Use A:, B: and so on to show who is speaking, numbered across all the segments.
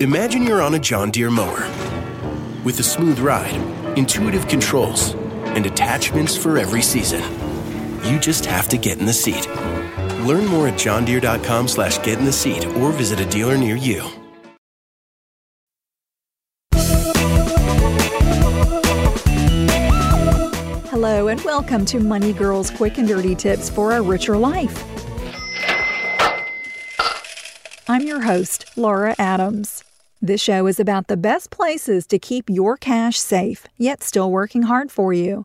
A: Imagine you're on a John Deere mower with a smooth ride, intuitive controls, and attachments for every season. You just have to get in the seat. Learn more at johndeere.com slash get in the seat or visit a dealer near you.
B: Hello, and welcome to Money Girls Quick and Dirty Tips for a Richer Life. I'm your host, Laura Adams. This show is about the best places to keep your cash safe, yet still working hard for you.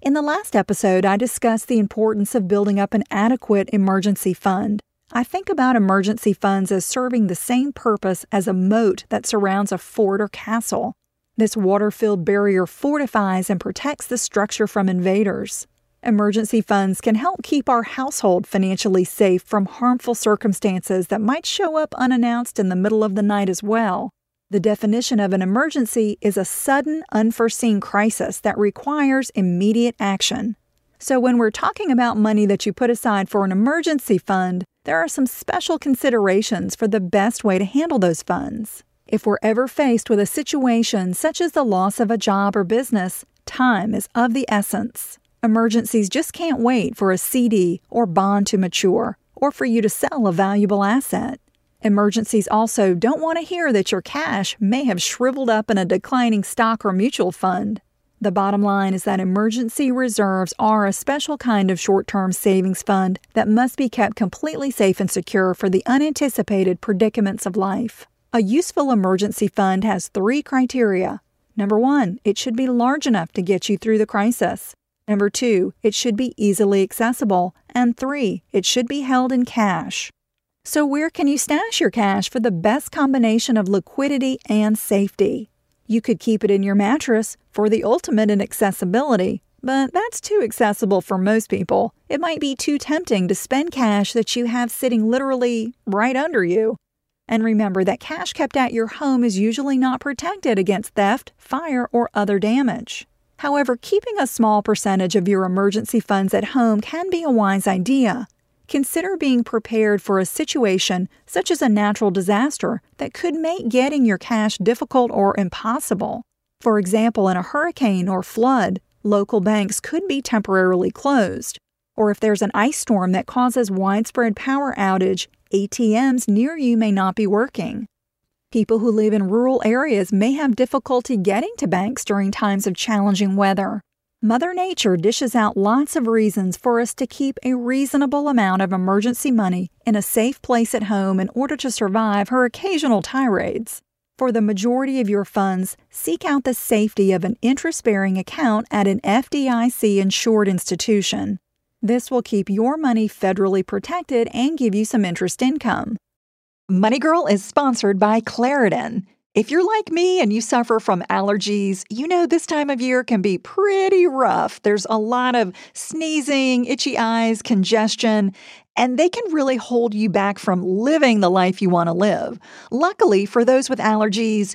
B: In the last episode, I discussed the importance of building up an adequate emergency fund. I think about emergency funds as serving the same purpose as a moat that surrounds a fort or castle. This water filled barrier fortifies and protects the structure from invaders. Emergency funds can help keep our household financially safe from harmful circumstances that might show up unannounced in the middle of the night as well. The definition of an emergency is a sudden, unforeseen crisis that requires immediate action. So, when we're talking about money that you put aside for an emergency fund, there are some special considerations for the best way to handle those funds. If we're ever faced with a situation such as the loss of a job or business, time is of the essence. Emergencies just can't wait for a CD or bond to mature or for you to sell a valuable asset. Emergencies also don't want to hear that your cash may have shriveled up in a declining stock or mutual fund. The bottom line is that emergency reserves are a special kind of short term savings fund that must be kept completely safe and secure for the unanticipated predicaments of life. A useful emergency fund has three criteria. Number one, it should be large enough to get you through the crisis. Number two, it should be easily accessible. And three, it should be held in cash. So, where can you stash your cash for the best combination of liquidity and safety? You could keep it in your mattress for the ultimate in accessibility, but that's too accessible for most people. It might be too tempting to spend cash that you have sitting literally right under you. And remember that cash kept at your home is usually not protected against theft, fire, or other damage. However, keeping a small percentage of your emergency funds at home can be a wise idea. Consider being prepared for a situation such as a natural disaster that could make getting your cash difficult or impossible. For example, in a hurricane or flood, local banks could be temporarily closed. Or if there's an ice storm that causes widespread power outage, ATMs near you may not be working. People who live in rural areas may have difficulty getting to banks during times of challenging weather. Mother Nature dishes out lots of reasons for us to keep a reasonable amount of emergency money in a safe place at home in order to survive her occasional tirades. For the majority of your funds, seek out the safety of an interest bearing account at an FDIC insured institution. This will keep your money federally protected and give you some interest income. Money Girl is sponsored by Claritin. If you're like me and you suffer from allergies, you know this time of year can be pretty rough. There's a lot of sneezing, itchy eyes, congestion, and they can really hold you back from living the life you want to live. Luckily, for those with allergies,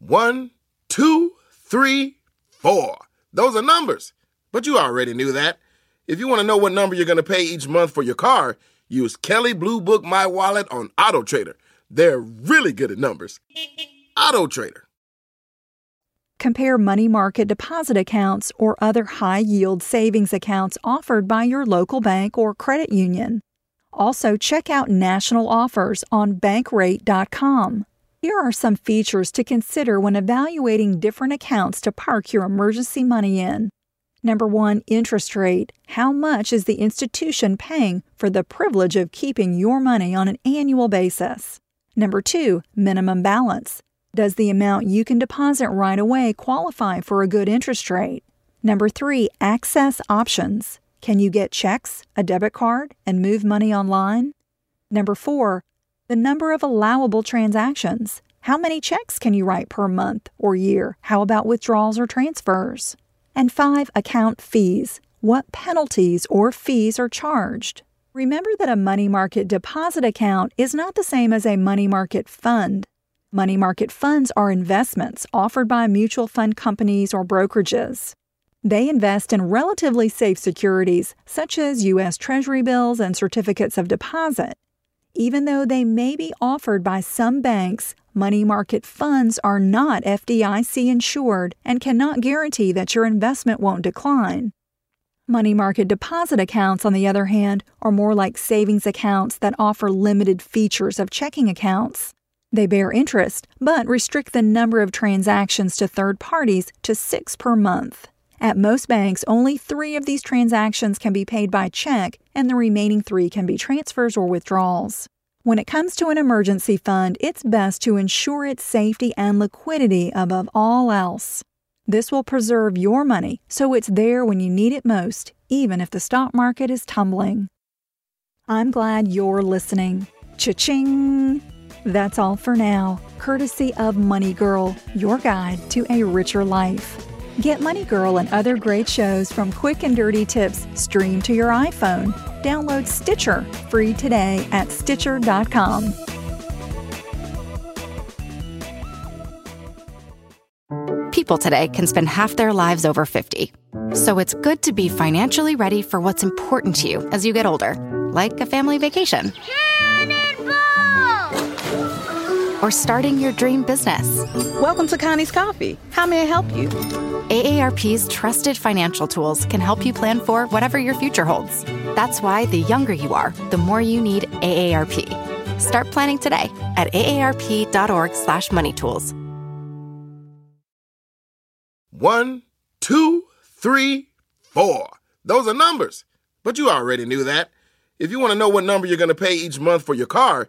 C: One, two, three, four. Those are numbers. But you already knew that. If you want to know what number you're going to pay each month for your car, use Kelley Blue Book My Wallet on Auto Trader. They're really good at numbers. Auto Trader.
B: Compare money market deposit accounts or other high yield savings accounts offered by your local bank or credit union. Also, check out national offers on bankrate.com. Here are some features to consider when evaluating different accounts to park your emergency money in. Number one, interest rate. How much is the institution paying for the privilege of keeping your money on an annual basis? Number two, minimum balance. Does the amount you can deposit right away qualify for a good interest rate? Number three, access options. Can you get checks, a debit card, and move money online? Number four, the number of allowable transactions. How many checks can you write per month or year? How about withdrawals or transfers? And five, account fees. What penalties or fees are charged? Remember that a money market deposit account is not the same as a money market fund. Money market funds are investments offered by mutual fund companies or brokerages. They invest in relatively safe securities such as U.S. Treasury bills and certificates of deposit. Even though they may be offered by some banks, money market funds are not FDIC insured and cannot guarantee that your investment won't decline. Money market deposit accounts, on the other hand, are more like savings accounts that offer limited features of checking accounts. They bear interest, but restrict the number of transactions to third parties to six per month. At most banks, only three of these transactions can be paid by check, and the remaining three can be transfers or withdrawals. When it comes to an emergency fund, it's best to ensure its safety and liquidity above all else. This will preserve your money so it's there when you need it most, even if the stock market is tumbling. I'm glad you're listening. Cha-ching! That's all for now, courtesy of Money Girl, your guide to a richer life. Get Money Girl and other great shows from Quick and Dirty Tips streamed to your iPhone. Download Stitcher free today at Stitcher.com.
D: People today can spend half their lives over 50. So it's good to be financially ready for what's important to you as you get older, like a family vacation. Or starting your dream business.
E: Welcome to Connie's Coffee. How may I help you?
D: AARP's trusted financial tools can help you plan for whatever your future holds. That's why the younger you are, the more you need AARP. Start planning today at aarp.org/moneytools.
C: One, two, three, four. Those are numbers. But you already knew that. If you want to know what number you're going to pay each month for your car,